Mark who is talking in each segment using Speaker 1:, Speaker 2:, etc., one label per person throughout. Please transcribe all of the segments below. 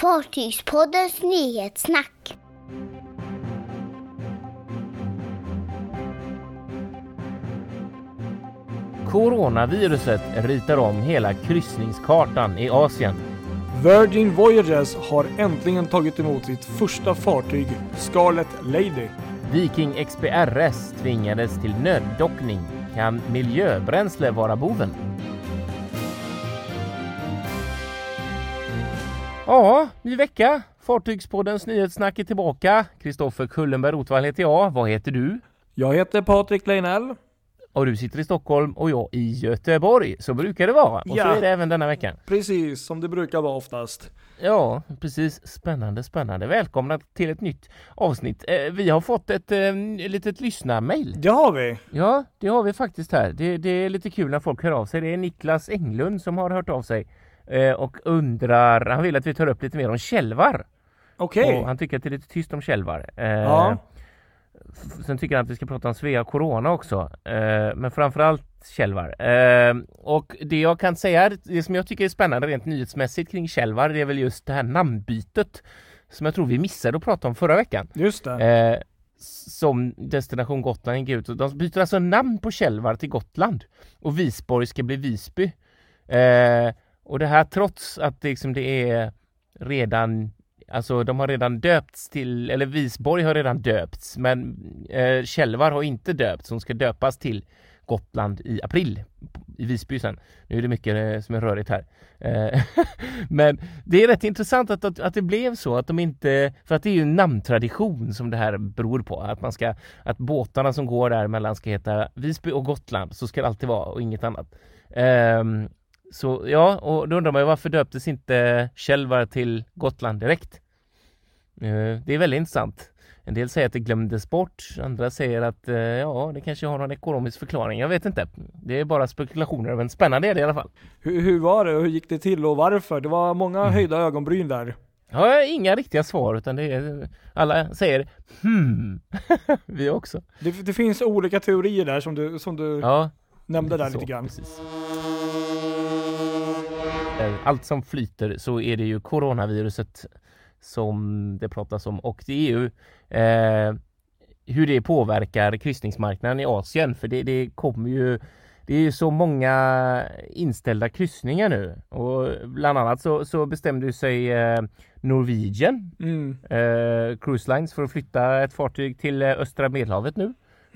Speaker 1: Fartygspoddens nyhetssnack.
Speaker 2: Coronaviruset ritar om hela kryssningskartan i Asien.
Speaker 3: Virgin Voyages har äntligen tagit emot sitt första fartyg, Scarlet Lady.
Speaker 2: Viking XPRS tvingades till nöddockning. Kan miljöbränsle vara boven? Ja, ny vecka. Fartygspoddens nyhetssnack är tillbaka. Kristoffer Kullenberg Rotvall heter jag. Vad heter du?
Speaker 3: Jag heter Patrik Leinell.
Speaker 2: Och du sitter i Stockholm och jag i Göteborg. Så brukar det vara. Och
Speaker 3: Ja.
Speaker 2: så är det även denna veckan.
Speaker 3: Precis som det brukar vara oftast.
Speaker 2: Ja, precis. Spännande, spännande. Välkomna till ett nytt avsnitt. Eh, vi har fått ett eh, litet lyssnarmail.
Speaker 3: Det har vi.
Speaker 2: Ja, det har vi faktiskt här. Det, det är lite kul när folk hör av sig. Det är Niklas Englund som har hört av sig och undrar, han vill att vi tar upp lite mer om kälvar.
Speaker 3: Okej.
Speaker 2: Och han tycker att det är lite tyst om kälvar. Eh,
Speaker 3: Ja.
Speaker 2: Sen tycker han att vi ska prata om Svea Corona också. Eh, men framförallt kälvar. Eh, och det jag kan säga, det som jag tycker är spännande rent nyhetsmässigt kring kälvar, det är väl just det här namnbytet. Som jag tror vi missade att prata om förra veckan.
Speaker 3: Just det.
Speaker 2: Eh, som Destination Gotland gick ut. och De byter alltså namn på Kälvar till Gotland. Och Visborg ska bli Visby. Och det här trots att det, liksom, det är redan Alltså de har redan döpts till, eller Visborg har redan döpts men eh, Kälvar har inte döpts, hon ska döpas till Gotland i april i Visby sen. Nu är det mycket eh, som är rörigt här. Eh, men det är rätt intressant att, att, att det blev så att de inte, för att det är ju en namntradition som det här beror på. Att man ska, att båtarna som går där mellan ska heta Visby och Gotland, så ska det alltid vara och inget annat. Ehm, så ja, och då undrar man ju varför döptes inte Kälvar till Gotland direkt? Eh, det är väldigt intressant. En del säger att det glömdes bort, andra säger att eh, ja, det kanske har någon ekonomisk förklaring. Jag vet inte. Det är bara spekulationer, men spännande är det i alla fall.
Speaker 3: Hur, hur var det? Hur gick det till och varför? Det var många
Speaker 2: Mm.
Speaker 3: höjda ögonbryn där.
Speaker 2: Har inga riktiga svar utan det är alla säger hmm. Vi också.
Speaker 3: Det, det finns olika teorier där som du, som du
Speaker 2: Ja,
Speaker 3: nämnde där
Speaker 2: så,
Speaker 3: lite grann.
Speaker 2: precis. Eh, Allt som flyter så är det ju coronaviruset som det pratas om och det är ju eh, hur det påverkar kryssningsmarknaden i Asien för det, det kommer ju det är ju så många inställda kryssningar nu och bland annat så, så bestämde sig eh, Norwegian
Speaker 3: Mm.
Speaker 2: eh, Cruise Lines för att flytta ett fartyg till eh, östra medelhavet nu.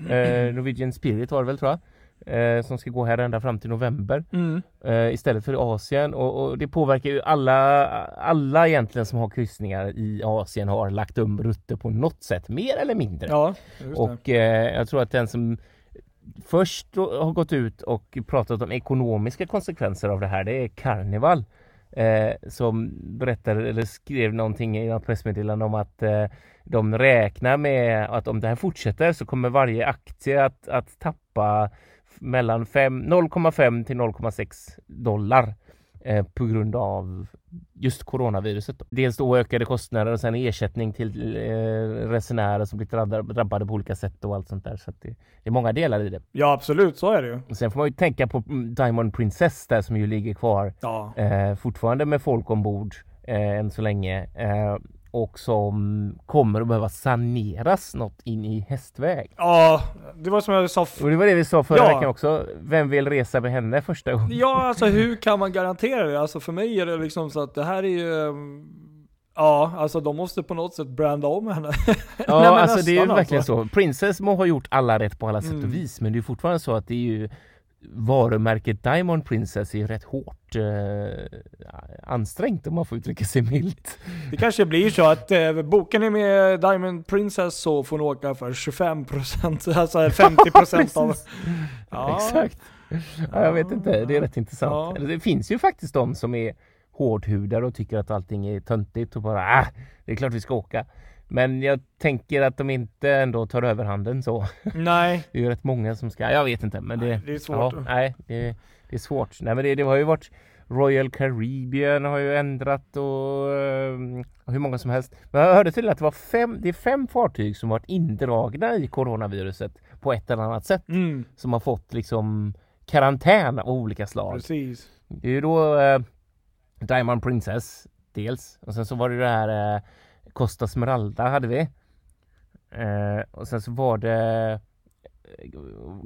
Speaker 2: Eh, Norwegian Spirit var det väl tror jag. Eh, som ska gå här ända fram till november
Speaker 3: Mm.
Speaker 2: eh, istället för Asien och, och det påverkar ju alla, alla egentligen som har kryssningar i Asien har lagt om rutter på något sätt, mer eller mindre.
Speaker 3: Ja,
Speaker 2: och eh, jag tror att den som först har gått ut och pratat om ekonomiska konsekvenser av det här, det är Carnival. Eh, som berättar eller skrev någonting i något pressmeddelande om att eh, de räknar med att om det här fortsätter så kommer varje aktie att, att tappa mellan fem- 0,5 till 0,6 dollar eh, på grund av just coronaviruset. då. Dels då ökade kostnader och sen ersättning till eh, resenärer som blivit drabbade, på olika sätt och allt sånt där. Så det, det är många delar i det.
Speaker 3: Ja, absolut. Så är det ju.
Speaker 2: Och Sen får man ju tänka på mm, Diamond Princess där som ju ligger kvar
Speaker 3: Ja.
Speaker 2: eh, fortfarande med folk ombord eh, än så länge. Eh, och som kommer att behöva saneras något in i hästväg.
Speaker 3: Ja, det var som jag sa.
Speaker 2: Och det var det vi sa förra
Speaker 3: Ja.
Speaker 2: veckan också. Vem vill resa med henne första gången?
Speaker 3: Ja, alltså hur kan man garantera det? Alltså för mig är det liksom så att det här är ju... ehm, Ja, alltså de måste på något sätt branda om henne.
Speaker 2: Ja,
Speaker 3: Nej,
Speaker 2: alltså det är ju verkligen
Speaker 3: alltså.
Speaker 2: så. Princess må ha gjort alla rätt på alla sätt
Speaker 3: Mm.
Speaker 2: och vis, men det är fortfarande så att det är ju varumärket Diamond Princess är ju rätt hårt eh, ansträngt om man får uttrycka sig milt.
Speaker 3: Det kanske blir så att eh, bokar ni med Diamond Princess så får ni åka för 25% alltså 50% av...
Speaker 2: Precis.
Speaker 3: Ja.
Speaker 2: Exakt. Ja, jag vet inte, det är rätt intressant.
Speaker 3: Ja.
Speaker 2: Det finns ju faktiskt de som är hårdhudade och tycker att allting är töntigt och bara ah, det är klart vi ska åka. Men jag tänker att de inte ändå tar överhanden så.
Speaker 3: Nej,
Speaker 2: Det är ju rätt många som ska, jag vet inte men det,
Speaker 3: det är svårt.
Speaker 2: Ja, nej, det, det är svårt. Nej men det, det har ju varit Royal Caribbean har ju ändrat och eh, hur många som helst. Men jag hörde till att det var fem, det är fem fartyg som varit indragna i coronaviruset på ett eller annat sätt.
Speaker 3: Mm,
Speaker 2: Som har fått liksom karantän av olika slag.
Speaker 3: precis.
Speaker 2: Det är ju då eh, Diamond Princess dels. Och sen så var det det här eh, Costa Smeralda hade vi. Eh, och sen så var det eh,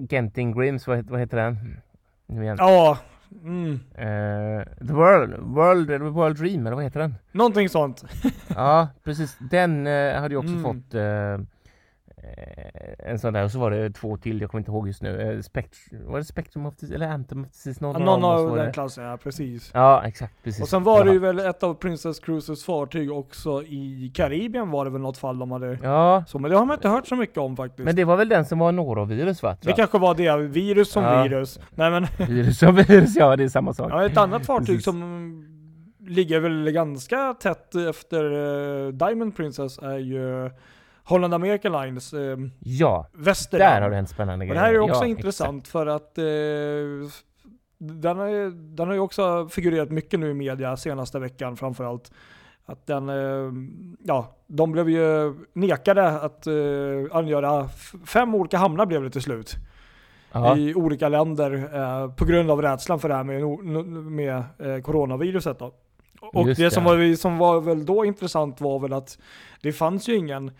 Speaker 2: Genting Grims, vad, heter- vad heter den? Nu igen.
Speaker 3: Ja, mm.
Speaker 2: Eh, The World, World, World Dream eller vad heter den?
Speaker 3: någonting sånt.
Speaker 2: Ja precis, den eh, hade ju också
Speaker 3: Mm.
Speaker 2: fått eh, en sån där och så var det två till, jag kommer inte ihåg just nu. Eh, Spect- var det Spectrum of the, eller Anthem of Seas? Någon,
Speaker 3: Ja, någon av den klassen, ja precis.
Speaker 2: Ja exakt, precis.
Speaker 3: Och sen var det ju väl ett av Princess Cruises fartyg också i Karibien var det väl något fall de hade.
Speaker 2: Ja,
Speaker 3: Så, men det har man inte hört så mycket om faktiskt.
Speaker 2: men det var väl den som var norovirus va?
Speaker 3: det kanske var det, virus som
Speaker 2: Ja.
Speaker 3: virus. Nej men,
Speaker 2: Virus som virus, ja det är samma sak.
Speaker 3: ja, ett annat fartyg
Speaker 2: Precis.
Speaker 3: som ligger väl ganska tätt efter eh, Diamond Princess är ju Holland American Lines eh,
Speaker 2: Ja,
Speaker 3: Västerdam.
Speaker 2: där har det hänt spännande
Speaker 3: Och
Speaker 2: grejer.
Speaker 3: det här är också
Speaker 2: ja,
Speaker 3: intressant för att eh, den, har, den har ju också figurerat mycket nu i media senaste veckan framförallt. Att den, eh, ja, de blev ju nekade att eh, angöra fem olika hamnar blev det till slut.
Speaker 2: Ja,
Speaker 3: I olika länder eh, på grund av rädslan för det här med, med eh, coronaviruset då. Och
Speaker 2: Just
Speaker 3: det, som, var, som var väl då intressant var väl att det fanns ju ingen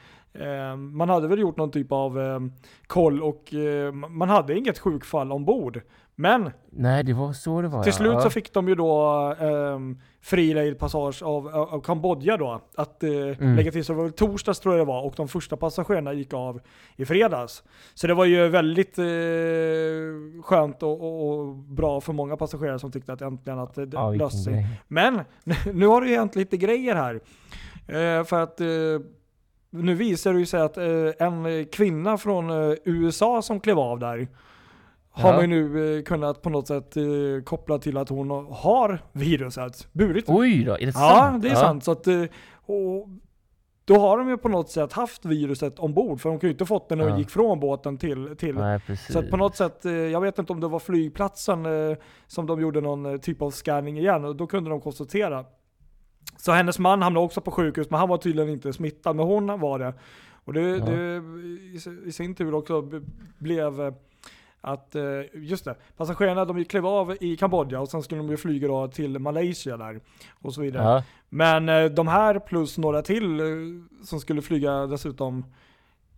Speaker 3: man hade väl gjort någon typ av eh, koll och eh, man hade inget sjukfall ombord. Men
Speaker 2: nej det var så det var
Speaker 3: till
Speaker 2: ja.
Speaker 3: slut så fick de ju då eh, fri lejd passage av, av, Kambodja då. Att eh,
Speaker 2: Mm.
Speaker 3: lägga till så det var torsdags tror jag det var och de första passagerarna gick av i fredags. Så det var ju väldigt eh, skönt och, och, och bra för många passagerare som tyckte att äntligen att det
Speaker 2: ja,
Speaker 3: löste sig. Men nu har det ju hänt lite grejer här. Eh, för att eh, nu visar det ju sig att eh, en kvinna från eh, USA som klev av där har
Speaker 2: Ja.
Speaker 3: man ju nu eh, kunnat på något sätt koppla till att hon har viruset. Burit.
Speaker 2: Oj då, är det
Speaker 3: ja,
Speaker 2: sant?
Speaker 3: det är sant. Så att, och, då har de ju på något sätt haft viruset ombord. För de kan ju inte fått det när de
Speaker 2: Ja.
Speaker 3: gick från båten till, till
Speaker 2: Nej precis.
Speaker 3: så att på något sätt, jag vet inte om det var flygplatsen som de gjorde någon typ av scanning igen och då kunde de konstatera. Så hennes man hamnade också på sjukhus men han var tydligen inte smittad, men hon var det. Och det,
Speaker 2: Ja.
Speaker 3: det i, i sin tur också blev eh, att, eh, just det, passagerarna de klev av i Kambodja och sen skulle de ju flyga då till Malaysia där och så vidare.
Speaker 2: Ja,
Speaker 3: Men eh, de här plus några till som skulle flyga dessutom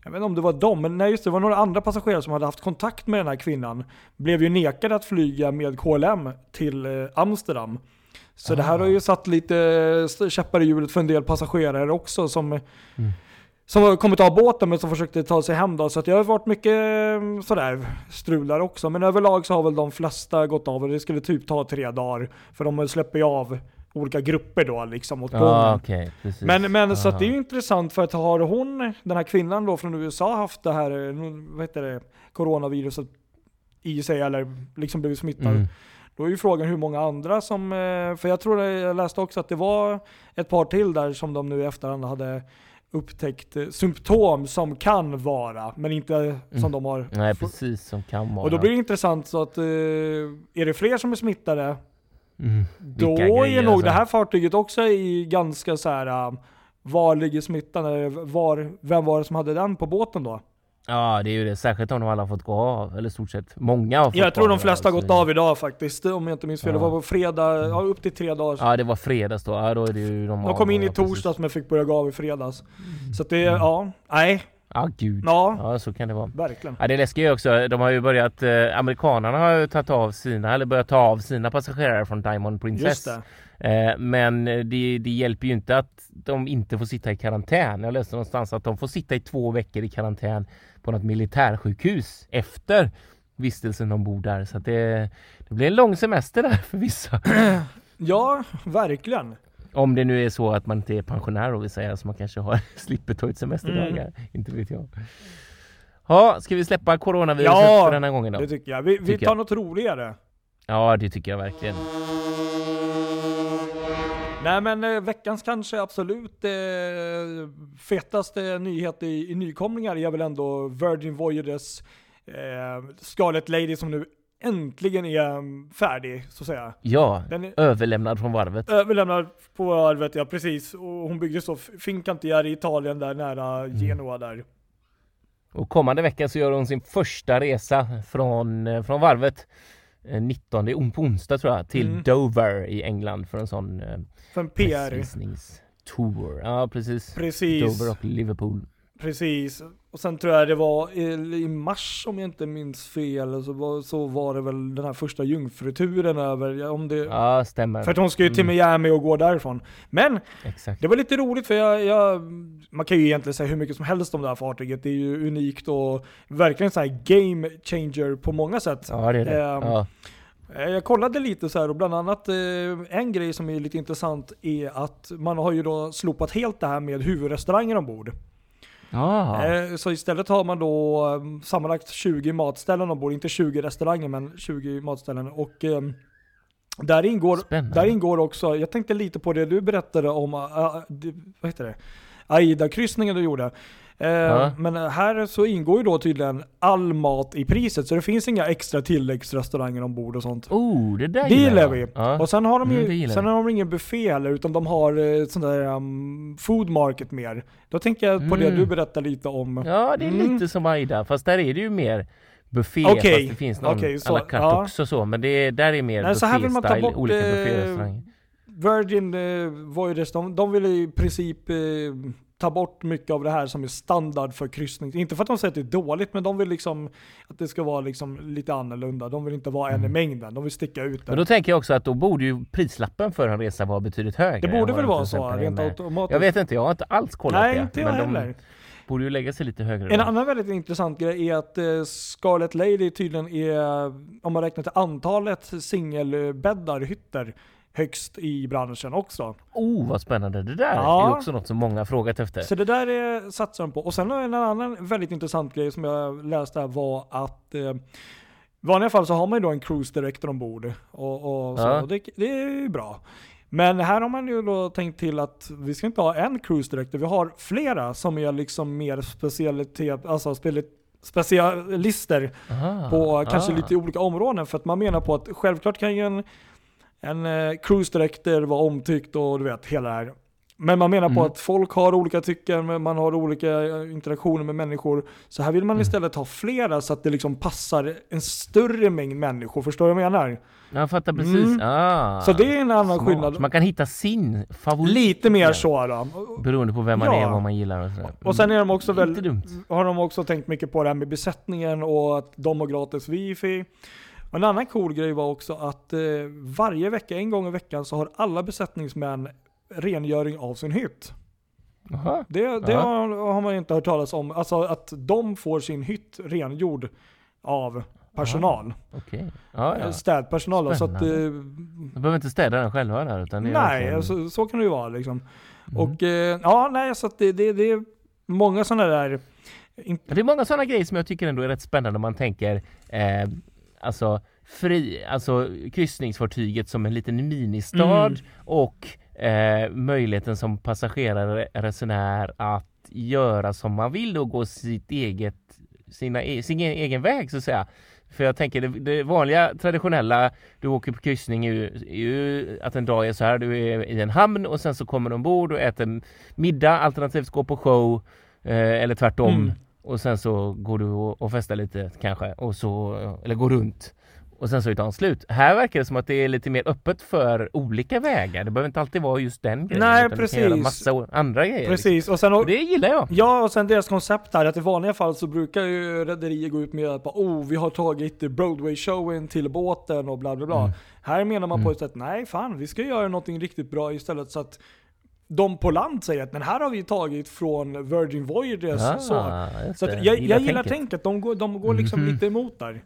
Speaker 3: jag vet inte om det var dem, men nej just det, det var några andra passagerare som hade haft kontakt med den här kvinnan. Blev ju nekade att flyga med KLM till Amsterdam. Så det här
Speaker 2: Ah.
Speaker 3: har ju satt lite eh, käppar i hjulet för en del passagerare också som,
Speaker 2: Mm.
Speaker 3: som har kommit av båten men som försökte ta sig hem då. Så det har varit mycket eh, sådär strul där också. Men överlag så har väl de flesta gått av och det skulle typ ta tre dagar. För de släpper ju av olika grupper då liksom åt gången.
Speaker 2: ja okej, precis.
Speaker 3: Men, men så att det är
Speaker 2: Aha.
Speaker 3: ju intressant för att har hon, den här kvinnan då från USA haft det här, eh, vad heter det, coronaviruset i sig eller liksom blivit smittad.
Speaker 2: Mm.
Speaker 3: Då är ju frågan hur många andra som, eh, för jag tror jag läste också att det var ett par till där som de nu i efterhand hade upptäckt eh, symptom som kan vara, men inte som
Speaker 2: Mm.
Speaker 3: de har.
Speaker 2: Nej precis, som kan vara.
Speaker 3: Och då blir det intressant så att, eh, är det fler som är smittade,
Speaker 2: mm.
Speaker 3: då
Speaker 2: Vilka
Speaker 3: är
Speaker 2: grejer,
Speaker 3: nog
Speaker 2: alltså.
Speaker 3: det här fartyget också i ganska så här. var ligger smittan? Eller var, vem var det som hade den på båten då?
Speaker 2: Ja det är ju det, särskilt om de alla har fått gå av, eller stort sett många har fått
Speaker 3: Jag tror de flesta har
Speaker 2: alltså.
Speaker 3: gått av idag faktiskt, om jag inte minns fel. Det
Speaker 2: Ja.
Speaker 3: var på fredag, ja, upp till tre dagar.
Speaker 2: Ja det var fredags då, ja då är det ju de
Speaker 3: de kom in i
Speaker 2: precis.
Speaker 3: torsdags men fick börja gå av i fredags. Så att det, ja, nej,
Speaker 2: Ja gud.
Speaker 3: ja,
Speaker 2: Ja så kan det vara.
Speaker 3: verkligen.
Speaker 2: Ja det läskiga är också, de har ju börjat, eh, amerikanerna har ju tagit av sina, eller börjat ta av sina passagerare från Diamond Princess.
Speaker 3: Just det.
Speaker 2: Eh, men det, det hjälper ju inte att de inte får sitta i karantän. Jag läste någonstans att de får sitta i två veckor i karantän på något militärsjukhus efter vistelsen ombord där. Så det, det blir en lång semester där för vissa.
Speaker 3: Ja, verkligen.
Speaker 2: Om det nu är så att man inte är pensionär och vill säga så man kanske har, slipper ta ut semesterdagar.
Speaker 3: Mm.
Speaker 2: Inte vet jag. Ja, ska vi släppa coronaviruset
Speaker 3: Ja,
Speaker 2: för den här gången då?
Speaker 3: Det tycker jag. Vi, vi
Speaker 2: Tycker
Speaker 3: tar
Speaker 2: jag.
Speaker 3: något roligare.
Speaker 2: Ja, det tycker jag verkligen.
Speaker 3: Nej men eh, veckans kanske absolut eh, fetaste nyhet i, i nykomlingar är väl ändå Virgin Voyages eh, Scarlet Lady som nu äntligen är mm, färdig så att säga.
Speaker 2: Ja,
Speaker 3: Den är
Speaker 2: överlämnad från varvet.
Speaker 3: överlämnad på arvet, ja precis. Och hon byggdes så Fincantieri i Italien där nära Genua där.
Speaker 2: Och kommande vecka så gör hon sin första resa från, eh, från varvet eh, 19 på onsdag tror jag till
Speaker 3: Mm.
Speaker 2: Dover i England för en sån eh,
Speaker 3: För en PR.
Speaker 2: pressvisningstour. Ja precis.
Speaker 3: Precis.
Speaker 2: Dover och Liverpool.
Speaker 3: Precis. Och sen tror jag det var i, i mars om jag inte minns fel så var, så var det väl den här första jungfruturen över. Om det,
Speaker 2: Ja stämmer.
Speaker 3: För att hon ska ju till
Speaker 2: Mm.
Speaker 3: Miami och gå därifrån. Men
Speaker 2: Exakt.
Speaker 3: det var lite roligt för jag, jag, man kan ju egentligen säga hur mycket som helst om det här fartyget. Det är ju unikt och verkligen så game changer på många sätt.
Speaker 2: Ja det är det.
Speaker 3: Ehm,
Speaker 2: ja.
Speaker 3: Eh, Jag kollade lite så här och bland annat eh, en grej som är lite intressant är att man har ju då slopat helt det här med huvudrestauranger ombord.
Speaker 2: Ja.
Speaker 3: Eh, Så istället har man då eh, sammanlagt 20 matställen ombord, inte 20 restauranger men 20 matställen. Och eh, där ingår,
Speaker 2: Spännande.
Speaker 3: där ingår också, jag tänkte lite på det du berättade om, vad heter det? Aida-kryssningen du gjorde. Eh,
Speaker 2: Ja.
Speaker 3: Men här så ingår ju då tydligen all mat i priset, så det finns inga extra tilläggsrestauranger ombord och sånt.
Speaker 2: Oh, det där
Speaker 3: Det
Speaker 2: gillar
Speaker 3: vi.
Speaker 2: Ja.
Speaker 3: Och sen har de
Speaker 2: Mm,
Speaker 3: ju
Speaker 2: det gillar
Speaker 3: sen har de ingen buffé heller, utan de har eh, sån där um, food market mer. Då tänker jag på det
Speaker 2: Mm.
Speaker 3: du berättade lite om.
Speaker 2: Ja, det är
Speaker 3: Mm.
Speaker 2: lite som Aida, fast där är det ju mer buffé,
Speaker 3: Okej,
Speaker 2: fast det finns någon
Speaker 3: okej, så-
Speaker 2: à la carte
Speaker 3: ja.
Speaker 2: också så, men det är, där är mer buffé-style, olika
Speaker 3: eh,
Speaker 2: bufférestauranger.
Speaker 3: Virgin eh, Voyages, de, de vill i princip eh, ta bort mycket av det här som är standard för kryssning. Inte för att de säger att det är dåligt, men de vill liksom att det ska vara liksom lite annorlunda. De vill inte vara en i
Speaker 2: Mm.
Speaker 3: mängden, de vill sticka ut
Speaker 2: Men
Speaker 3: det.
Speaker 2: då tänker jag också att då borde ju prislappen för en resa vara betydligt högre.
Speaker 3: Det borde väl vara så, rent automatiskt.
Speaker 2: Jag vet inte, jag har inte alls kollat
Speaker 3: Nej,
Speaker 2: det.
Speaker 3: inte jag
Speaker 2: men
Speaker 3: heller.
Speaker 2: de borde ju lägga sig lite högre.
Speaker 3: En
Speaker 2: då.
Speaker 3: annan väldigt intressant grej är att eh, Scarlet Lady tydligen är, om man räknar till antalet singelbäddar, hytter, högst i branschen också.
Speaker 2: Oh, vad spännande. Det där
Speaker 3: Ja.
Speaker 2: är också något som många har frågat efter.
Speaker 3: Så det där är, satsar de på. Och sen har en annan väldigt intressant grej som jag läste här var att eh, i vanliga fall så har man ju då en cruise director ombord. Och, och så,
Speaker 2: Ja.
Speaker 3: och det, det är ju bra. Men här har man ju då tänkt till att vi ska inte ha en cruise director, vi har flera som är liksom mer specialitet, alltså speli- specialister
Speaker 2: Aha,
Speaker 3: på kanske
Speaker 2: ah.
Speaker 3: lite olika områden. För att man menar på att självklart kan ju en, en eh, cruise director vara omtyckt och du vet hela det här. Men man menar på
Speaker 2: Mm.
Speaker 3: att folk har olika tycken, man har olika eh, interaktioner med människor. Så här vill man
Speaker 2: Mm.
Speaker 3: istället ha flera så att det liksom passar en större mängd människor. Förstår du vad jag menar?
Speaker 2: Jag fattar precis.
Speaker 3: Mm.
Speaker 2: Ah,
Speaker 3: Så det är en annan
Speaker 2: smart.
Speaker 3: skillnad.
Speaker 2: Så man kan hitta sin favorit.
Speaker 3: Lite mer så då.
Speaker 2: Beroende på vem man
Speaker 3: Ja.
Speaker 2: är och vad man gillar och sådär.
Speaker 3: Och sen är de också väldigt,
Speaker 2: dumt.
Speaker 3: har de också tänkt mycket på det här med besättningen och att de har gratis wifi. Och en annan cool grej var också att eh, varje vecka, en gång i veckan, så har alla besättningsmän rengöring av sin hytt.
Speaker 2: Jaha.
Speaker 3: Det, det
Speaker 2: Ja.
Speaker 3: har, har man inte hört talas om. Alltså att de får sin hytt rengjord av personal.
Speaker 2: Okej. Ja, ja.
Speaker 3: Städpersonal. då, Så att, eh,
Speaker 2: De behöver inte städa den själva där utan det
Speaker 3: nej,
Speaker 2: verkligen-
Speaker 3: alltså, så kan det ju vara liksom.
Speaker 2: Mm.
Speaker 3: Och eh, ja, nej, så det, det, det är många sådana där
Speaker 2: Det är många sådana grejer som jag tycker ändå är rätt spännande om man tänker eh, Alltså fri, alltså kryssningsfartyget som en liten ministad
Speaker 3: Mm.
Speaker 2: och eh, möjligheten som passagerare, resenär att göra som man vill och gå sitt eget, sina, e- sin e- egen väg så att säga. För jag tänker det, det vanliga traditionella, du åker på kryssning är ju, är ju att en dag är så här, du är i en hamn och sen så kommer du ombord och äter middag alternativt går på show eh, eller tvärtom.
Speaker 3: Mm.
Speaker 2: Och sen så går du och, och festar lite kanske och så, eller går runt. Och sen så är dagen slut. Här verkar det som att det är lite mer öppet för olika vägar. Det behöver inte alltid vara just den grejen.
Speaker 3: Nej,
Speaker 2: utan Du kan göra
Speaker 3: precis.
Speaker 2: massa andra grejer. liksom.
Speaker 3: Precis, och sen
Speaker 2: Och det gillar jag.
Speaker 3: Ja, och sen deras koncept här att i vanliga fall så brukar ju rederier gå ut med att oh, vi har tagit Broadway-showen till båten och bla bla bla.
Speaker 2: Mm.
Speaker 3: Här menar man på
Speaker 2: Mm.
Speaker 3: ett sätt, nej fan, vi ska göra någonting riktigt bra istället så att de på land säger att men här har vi tagit från Virgin Voyages. så
Speaker 2: Ah,
Speaker 3: så
Speaker 2: det.
Speaker 3: att jag, jag gillar
Speaker 2: tänket.
Speaker 3: tänket, de går, de går liksom
Speaker 2: Mhm.
Speaker 3: lite emot där.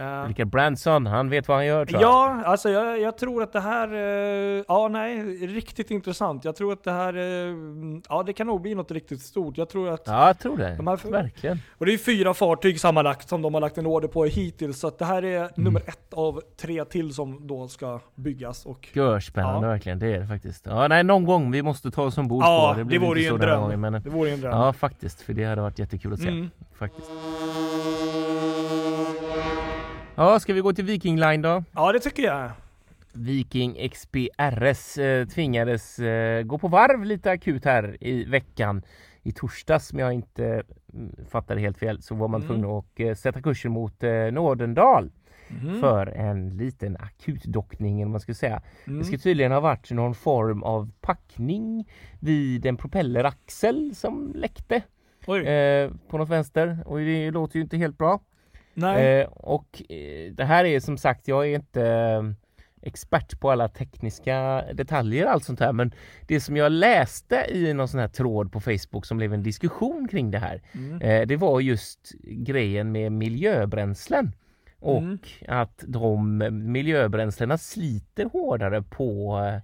Speaker 3: Eh,
Speaker 2: Richard Branson, han vet vad han gör tror jag.
Speaker 3: Ja, alltså jag, jag tror att det här, eh, ja nej, riktigt intressant. Jag tror att det här, eh, ja det kan nog bli något riktigt stort. Jag tror att
Speaker 2: Ja, jag tror det.
Speaker 3: De här-
Speaker 2: Verkligen.
Speaker 3: Och det är fyra fartyg sammanlagt som de har lagt en order på hittills. Så att det här är
Speaker 2: Mm.
Speaker 3: nummer ett av tre till som då ska byggas. Och
Speaker 2: Görspännande
Speaker 3: Ja.
Speaker 2: verkligen, det är det faktiskt. Ja, nej, någon gång vi måste ta oss ombord
Speaker 3: ja,
Speaker 2: på.
Speaker 3: det,
Speaker 2: blir
Speaker 3: vore
Speaker 2: inte
Speaker 3: ju en dröm.
Speaker 2: gången, men,
Speaker 3: Det vore en dröm.
Speaker 2: Ja, faktiskt. För det hade varit jättekul att se.
Speaker 3: Mm.
Speaker 2: Faktiskt. Ja, ska vi gå till Viking Line då?
Speaker 3: Ja, det tycker jag.
Speaker 2: Viking XPRS eh, tvingades eh, gå på varv lite akut här i veckan. I torsdags, om jag inte mm, fattade helt fel, så var man
Speaker 3: Mm.
Speaker 2: tvungen att eh, sätta kursen mot eh, Nordendal.
Speaker 3: Mhm.
Speaker 2: för en liten akutdockning eller man ska säga.
Speaker 3: Mm.
Speaker 2: Det ska tydligen ha varit någon form av packning vid en propelleraxel som läckte eh, på något vänster och det låter ju inte helt bra.
Speaker 3: Nej.
Speaker 2: Eh, och eh, det här är som sagt, jag är inte eh, expert på alla tekniska detaljer och allt sånt här men det som jag läste i någon sån här tråd på Facebook som blev en diskussion kring det här
Speaker 3: Mm.
Speaker 2: eh, det var just grejen med miljöbränslen och
Speaker 3: Mm.
Speaker 2: att de miljöbränslena sliter hårdare på eh,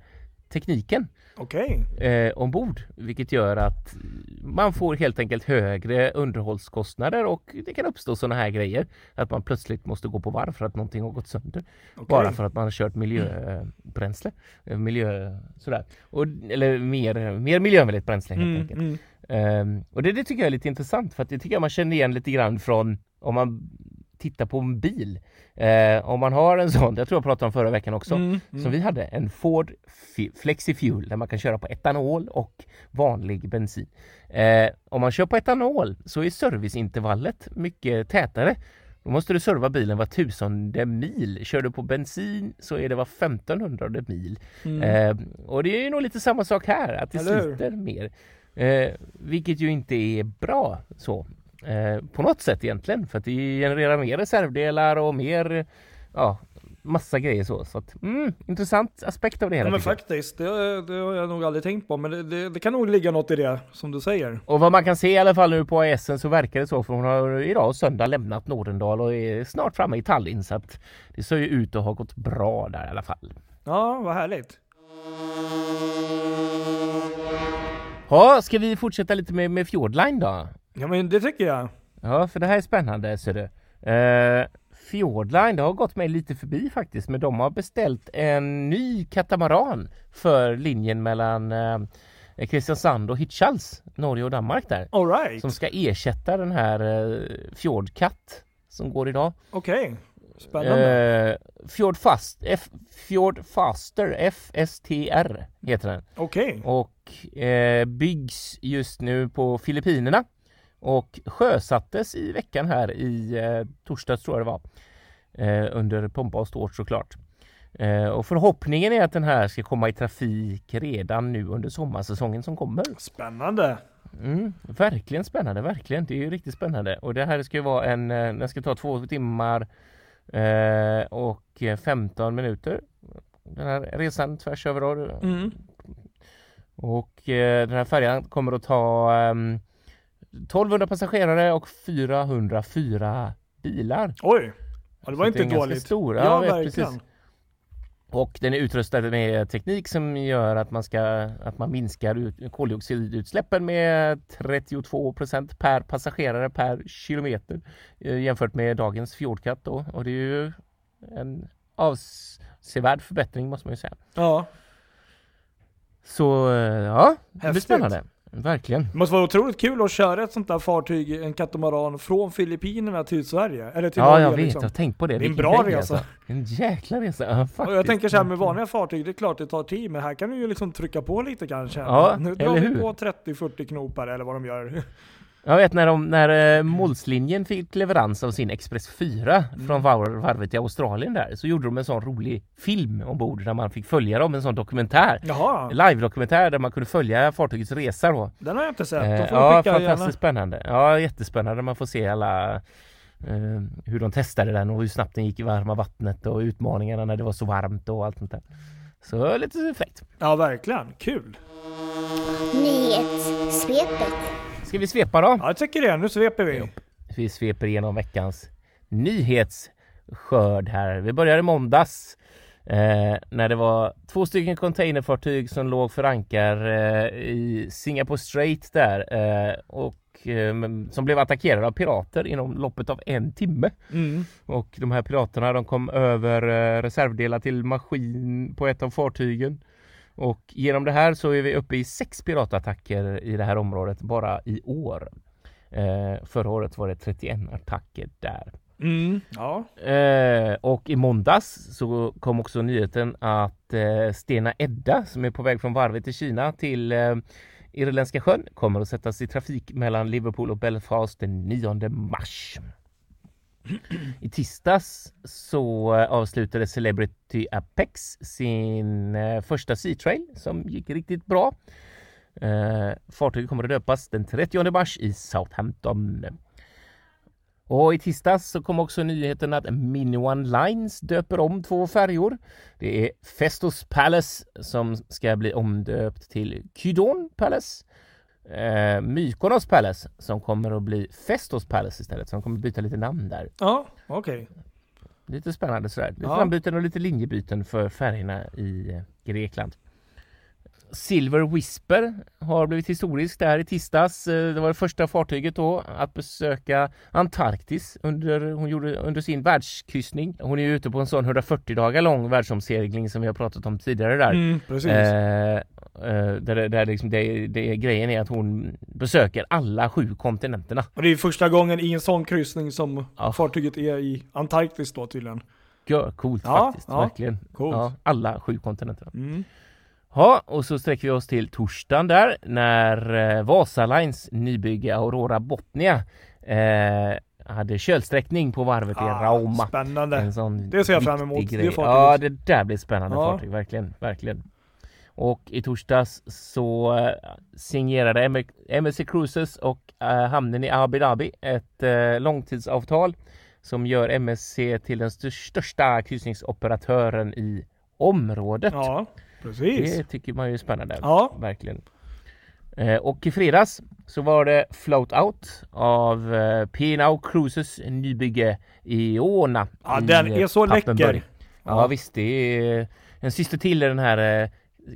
Speaker 2: tekniken
Speaker 3: Okej.
Speaker 2: eh, ombord vilket gör att man får helt enkelt högre underhållskostnader och det kan uppstå sådana här grejer att man plötsligt måste gå på varv för att någonting har gått sönder
Speaker 3: Okej.
Speaker 2: bara för att man har kört miljöbränsle eh, miljö sådär och, eller mer, mer miljövänligt bränsle helt
Speaker 3: Mm,
Speaker 2: enkelt
Speaker 3: mm.
Speaker 2: Ehm, och det, det tycker jag är lite intressant för att det tycker jag man känner igen lite grann från om man tittar på en bil. Eh, om man har en sån, jag tror jag pratade om förra veckan också,
Speaker 3: Mm, mm.
Speaker 2: som vi hade, en Ford Flexifuel där man kan köra på etanol och vanlig bensin. Eh, om man kör på etanol så är serviceintervallet mycket tätare. Då måste du serva bilen var tusende mil. Kör du på bensin så är det var 1500 mil.
Speaker 3: Mm.
Speaker 2: Eh, och det är ju nog lite samma sak här, att det sliter mer. Eh, vilket ju inte är bra så. Eh, på något sätt egentligen, för att det genererar mer reservdelar och mer, ja, massa grejer så. så att, mm, intressant aspekt av det hela.
Speaker 3: Ja men faktiskt, det, det har jag nog aldrig tänkt på. Men det, det, det kan nog ligga något i det, som du säger.
Speaker 2: Och vad man kan se i alla fall nu på ASen så verkar det så för hon har idag söndag lämnat Nordendal och är snart framme i Tallinn så att det ser ju ut att ha gått bra där i alla fall.
Speaker 3: Ja, vad härligt.
Speaker 2: Ja, ska vi fortsätta lite med, med Fjordline då?
Speaker 3: Ja men det tycker jag.
Speaker 2: Ja, för det här är spännande ser du. Eh, Fjordline, det har gått mig lite förbi faktiskt, men de har beställt en ny katamaran för linjen mellan eh, Kristiansand och Hirtshals, Norge och Danmark där.
Speaker 3: Alright,
Speaker 2: Som ska ersätta den här eh, Fjordkatt som går idag.
Speaker 3: okej. Spännande.
Speaker 2: Eh, Fjord, Fast, F, Fjord Faster, FSTR heter den.
Speaker 3: Okej.
Speaker 2: Och eh, byggs just nu på Filippinerna. Och sjösattes i veckan här i eh, torsdags tror jag det var. Eh, under pompa och ståt såklart. Eh, och förhoppningen är att den här ska komma i trafik redan nu under sommarsäsongen som kommer.
Speaker 3: Spännande.
Speaker 2: Mm, verkligen spännande, verkligen. Det är ju riktigt spännande. Och det här ska ju vara en, eh, den ska ta två timmar eh, och eh, 15 minuter. Den här resan tvärs över.
Speaker 3: Mm.
Speaker 2: Och eh, den här färjan kommer att ta ehm, 1200 passagerare och 404 bilar.
Speaker 3: Oj. Ja, det var
Speaker 2: Så
Speaker 3: inte
Speaker 2: det är
Speaker 3: dåligt.
Speaker 2: stor.
Speaker 3: Ja,
Speaker 2: Ja,
Speaker 3: verkligen.
Speaker 2: precis. Och den är utrustad med teknik som gör att man, ska, att man minskar ut, koldioxidutsläppen med 32% per passagerare per kilometer eh, jämfört med dagens Fjordkatt då. Och det är ju en avsevärd förbättring måste man ju säga.
Speaker 3: Ja.
Speaker 2: Så eh, ja, det blir spännande. Verkligen.
Speaker 3: Det måste vara otroligt kul att köra ett sånt där fartyg, en katamaran, från Filippinerna till Sverige. Eller till
Speaker 2: Ja,
Speaker 3: Norge
Speaker 2: jag vet.
Speaker 3: liksom.
Speaker 2: Jag har tänkt på det.
Speaker 3: Det är en bra resa.
Speaker 2: Alltså. En jäkla resa. Ja,
Speaker 3: Och
Speaker 2: faktiskt.
Speaker 3: jag tänker så här med vanliga fartyg, det är klart det tar tid, men här kan du ju liksom trycka på lite kanske.
Speaker 2: Ja,
Speaker 3: nu drar
Speaker 2: eller
Speaker 3: vi
Speaker 2: hur?
Speaker 3: på 30-40 knopar eller vad de gör.
Speaker 2: Jag vet när, de, när eh, Målslinjen fick leverans av sin Express 4
Speaker 3: Mm.
Speaker 2: från var, varvet i Australien där så gjorde de en sån rolig film ombord där man fick följa dem, en sån dokumentär. Live-dokumentär där man kunde följa fartygets resa då.
Speaker 3: den har jag inte sett.
Speaker 2: Eh, ja, fantastiskt
Speaker 3: gärna.
Speaker 2: spännande. Ja, jättespännande. Man får se alla eh, hur de testade den och hur snabbt den gick i varma vattnet och utmaningarna när det var så varmt och allt sånt där. Så lite fräckt.
Speaker 3: Ja, verkligen. Kul.
Speaker 1: Nyhetssvepet.
Speaker 2: Ska vi svepa då?
Speaker 3: Ja, jag tycker det. Nu sveper vi.
Speaker 2: Vi sveper igenom veckans nyhetsskörd här. Vi börjar i måndags eh, när det var två stycken containerfartyg som låg för ankar eh, i Singapore Strait där eh, och eh, som blev attackerade av pirater inom loppet av en timme.
Speaker 3: Mm.
Speaker 2: Och de här piraterna de kom över eh, reservdelar till maskin på ett av fartygen. Och genom det här så är vi uppe i sex piratattacker i det här området bara i år. Eh, förra året var det 31 attacker där.
Speaker 3: Mm. Ja.
Speaker 2: Eh, och i måndags så kom också nyheten att eh, Stena Edda som är på väg från varvet i Kina till eh, Irländska sjön kommer att sättas i trafik mellan Liverpool och Belfast den 9 mars. I tisdags så eh, avslutade Celebrity Apex sin eh, första Sea Trail som gick riktigt bra. Eh, fartyget kommer att döpas den 30 mars i Southampton. Och i tisdags så kom också nyheten att Mini One Lines döper om två färjor. Det är Festus Palace som ska bli omdöpt till Kydon Palace. Eh, Mykonos Palace som kommer att bli Festos Palace istället. Så de kommer byta lite namn där.
Speaker 3: Ja, okej.
Speaker 2: Lite spännande sådär. Lite
Speaker 3: Ja.
Speaker 2: namnbyten och lite linjebyten för färgerna i eh, Grekland. Silver Whisper har blivit historiskt där i tisdags. Eh, Det var det första fartyget då att besöka Antarktis under, hon gjorde, under sin världskryssning. Hon är ju ute på en sån 140 dagar lång världsomsegling som vi har pratat om tidigare där.
Speaker 3: Mm, precis.
Speaker 2: Eh, eh, där, där liksom det, det, grejen är att hon besöker alla sju kontinenterna.
Speaker 3: Och det är första gången i en sån kryssning som
Speaker 2: Ja.
Speaker 3: fartyget är i Antarktis då tydligen.
Speaker 2: Gör coolt
Speaker 3: Ja,
Speaker 2: faktiskt,
Speaker 3: ja.
Speaker 2: verkligen.
Speaker 3: Coolt.
Speaker 2: Alla sju kontinenterna.
Speaker 3: Mm.
Speaker 2: Ja, och så sträcker vi oss till torsdagen där när eh, Vasalines nybygge Aurora Botnia eh, hade kölsträckning på varvet i Rauma.
Speaker 3: Ah, Spännande. Det ser jag fram emot, det
Speaker 2: grej.
Speaker 3: fartyget.
Speaker 2: Ja, det där blir spännande
Speaker 3: Ja.
Speaker 2: fartyg, verkligen, verkligen. Och i torsdags så eh, signerade MSC Cruises och eh, hamnen i Abu Dhabi ett långtidsavtal som gör MSC till den st- största kryssningsoperatören i området.
Speaker 3: Ja, precis.
Speaker 2: Det tycker man ju är spännande.
Speaker 3: Ja.
Speaker 2: Verkligen. Eh, och i fredags så var det float out av eh, P&O Cruises nybygge i Åna.
Speaker 3: Ja,
Speaker 2: i,
Speaker 3: den
Speaker 2: eh,
Speaker 3: är så
Speaker 2: Pappenburg.
Speaker 3: läcker.
Speaker 2: Ja.
Speaker 3: Ja.
Speaker 2: visst, det är en syster till i den här eh,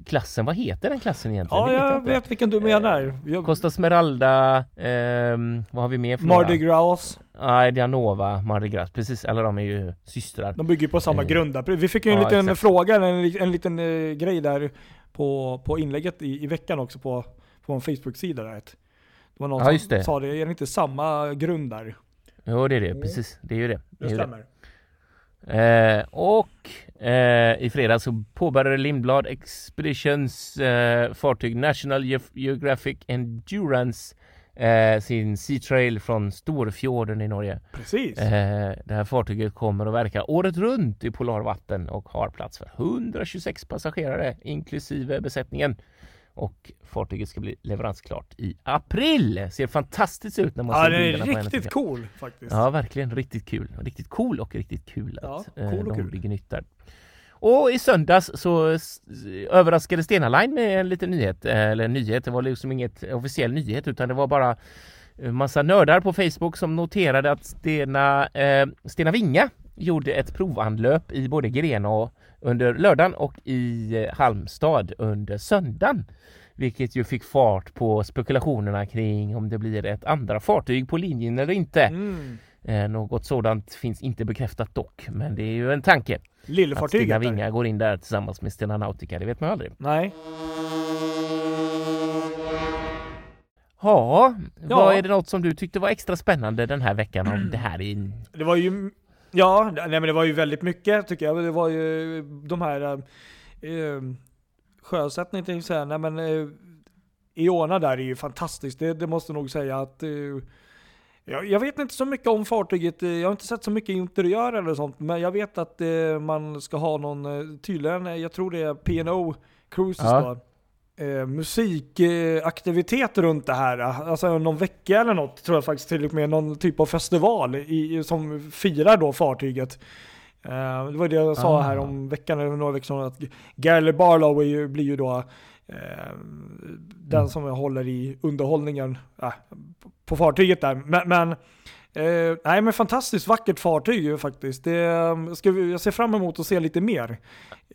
Speaker 2: klassen. Vad heter den klassen egentligen?
Speaker 3: Ja, jag
Speaker 2: inte.
Speaker 3: vet vilken du menar. Jag,
Speaker 2: Costa Smeralda, ehm, vad har vi mer för
Speaker 3: Mardi? Gras.
Speaker 2: Ja, Dianova, Mardi Gras, precis. Alla de är ju systrar.
Speaker 3: De bygger på samma
Speaker 2: Eh.
Speaker 3: grundar. Vi fick ju en
Speaker 2: Ja,
Speaker 3: liten
Speaker 2: exakt.
Speaker 3: fråga, en, en liten eh, grej där på, på inlägget i, i veckan också på, på en Facebook-sida. Där. Det var någon
Speaker 2: Ja, just
Speaker 3: som
Speaker 2: det.
Speaker 3: sa det, är det inte samma grund där?
Speaker 2: Jo, det är det. Precis. Det är ju det.
Speaker 3: Det
Speaker 2: det.
Speaker 3: stämmer.
Speaker 2: Eh, och eh, i fredags så påbörjade Lindblad Expeditions eh, fartyg National Ge- Geographic Endurance eh, sin Sea Trail från Storfjorden i Norge.
Speaker 3: Precis.
Speaker 2: Eh, det här fartyget kommer att verka året runt i polarvatten och har plats för 126 passagerare inklusive besättningen. Och fartyget ska bli leveransklart i april. Ser fantastiskt ut när man
Speaker 3: Ja,
Speaker 2: ser bilderna på
Speaker 3: är
Speaker 2: henne.
Speaker 3: riktigt cool faktiskt.
Speaker 2: Ja, verkligen riktigt kul. Riktigt cool och riktigt kul
Speaker 3: Ja,
Speaker 2: att eh,
Speaker 3: cool och
Speaker 2: de bygger nytt där. Och i söndags så överraskade Stena Line med en liten nyhet. Eh, eller en nyhet, det var liksom inget officiell nyhet utan det var bara en massa nördar på Facebook som noterade att Stena, eh, Stena Vinga gjorde ett provanlöp i både Grena under lördagen och i eh, Halmstad under söndagen. Vilket ju fick fart på spekulationerna kring om det blir ett andra fartyg på linjen eller inte.
Speaker 3: Mm.
Speaker 2: Eh, något sådant finns inte bekräftat dock, men det är ju en tanke. Att Stena
Speaker 3: Lillfartyget där.
Speaker 2: Vinga går in där tillsammans med Stena Nautica, det vet man aldrig.
Speaker 3: Nej.
Speaker 2: Ja,
Speaker 3: Ja.
Speaker 2: vad är det något som du tyckte var extra spännande den här veckan om det här i...
Speaker 3: Det var ju, ja, nej men det var ju väldigt mycket tycker jag. Det var ju de här eh, sjösättning tänkte jag säga. Nej men eh, Iona där är ju fantastiskt. Det, det måste nog säga att eh, jag, jag vet inte så mycket om fartyget. eh, Jag har inte sett så mycket interiör eller sånt. Men jag vet att eh, man ska ha någon, eh, tydligen, eh, jag tror det är P&O Cruises
Speaker 2: Ja.
Speaker 3: då. Eh, musikaktivitet runt det här. Alltså någon vecka eller något tror jag faktiskt till och med någon typ av festival i, som firar då fartyget. Eh, det var det jag sa
Speaker 2: Ah.
Speaker 3: här om veckan eller några veckor sedan att Gary Barlow ju, blir ju då eh, den
Speaker 2: Mm.
Speaker 3: som håller i underhållningen eh, på fartyget där. Men, men eh, nej men fantastiskt vackert fartyg ju faktiskt. Det, eh, ska vi, jag ser fram emot att se lite mer.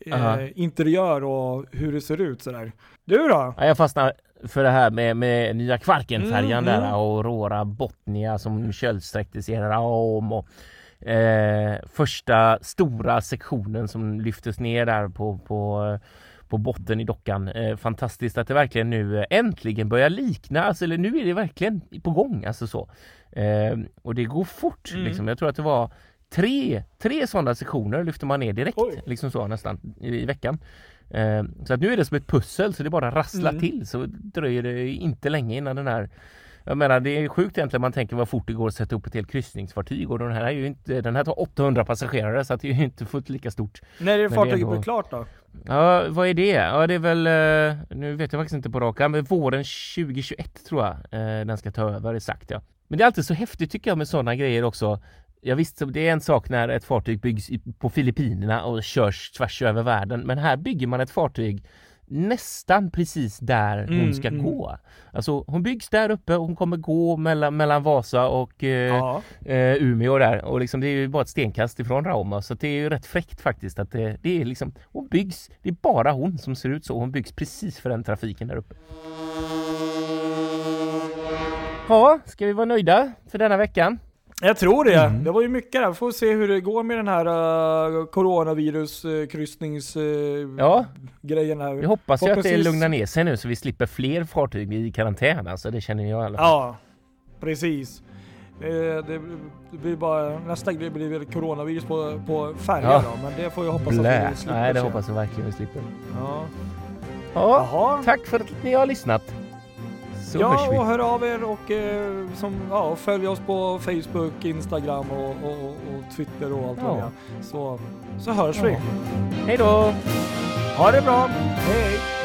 Speaker 3: Eh, interiör och hur det ser ut sådär. Du då?
Speaker 2: Ja, jag fastnar för det här med, med nya Kvarkenfärjan
Speaker 3: Mm,
Speaker 2: där,
Speaker 3: mm.
Speaker 2: Aurora Botnia som kölsträcktes i Raum och eh, första stora sektionen som lyftes ner där på, på på botten i dockan. Eh, fantastiskt att det verkligen nu eh, äntligen börjar likna, alltså, eller nu är det verkligen på gång. Alltså så. Eh, och det går fort.
Speaker 3: Mm.
Speaker 2: Liksom. Jag tror att det var tre, tre sådana sektioner lyfter man ner direkt,
Speaker 3: Oj.
Speaker 2: liksom så nästan i, i veckan. Eh, så att nu är det som ett pussel så det bara rasslar
Speaker 3: Mm.
Speaker 2: till så dröjer det inte länge innan den här Jag menar det är sjukt egentligen man tänker vad fort det går att sätta upp ett helt kryssningsfartyg och den här är ju inte, den här tar 800 passagerare så att det är ju inte fullt lika stort.
Speaker 3: När är det fartyget blir klart då?
Speaker 2: Ja, vad är det? Ja, det är väl, eh, nu vet jag faktiskt inte på rak men våren 2021 tror jag eh, den ska ta över, sagt ja. Men det är alltid så häftigt tycker jag med sådana grejer också. Ja visst, det är en sak när ett fartyg byggs på Filippinerna och körs tvärs över världen, men här bygger man ett fartyg nästan precis där hon
Speaker 3: Mm,
Speaker 2: ska
Speaker 3: mm.
Speaker 2: gå. Alltså hon byggs där uppe och hon kommer gå mellan, mellan Vasa och eh, eh, Umeå där och liksom det är ju bara ett stenkast ifrån Rauma så det är ju rätt fräckt faktiskt att det, det är liksom hon byggs, det är bara hon som ser ut så, hon byggs precis för den trafiken där uppe. Ja, ska vi vara nöjda för denna veckan?
Speaker 3: Jag tror det.
Speaker 2: Mm.
Speaker 3: Det var ju mycket där. Får se hur det går med den här uh, coronavirus uh,
Speaker 2: Ja.
Speaker 3: grejen här.
Speaker 2: Vi hoppas ju att det lugnar ner sig nu så vi slipper fler fartyg i karantän alltså, det känner jag i alla fall.
Speaker 3: Ja, precis. Det, det, det blir bara, nästa grej blir väl coronavirus på, på färger
Speaker 2: Ja.
Speaker 3: då, men det får jag hoppas
Speaker 2: Blä.
Speaker 3: att vi slipper
Speaker 2: Nej, det hoppas jag verkligen vi slipper.
Speaker 3: Ja.
Speaker 2: Ja,
Speaker 3: Jaha.
Speaker 2: tack för att ni har lyssnat. Så
Speaker 3: ja, och hör av er och eh, som, ja, följ oss på Facebook, Instagram och, och, och, Twitter och allt
Speaker 2: Ja.
Speaker 3: det. Så, så hörs vi.
Speaker 2: Hej då!
Speaker 3: Ha det bra. Hej!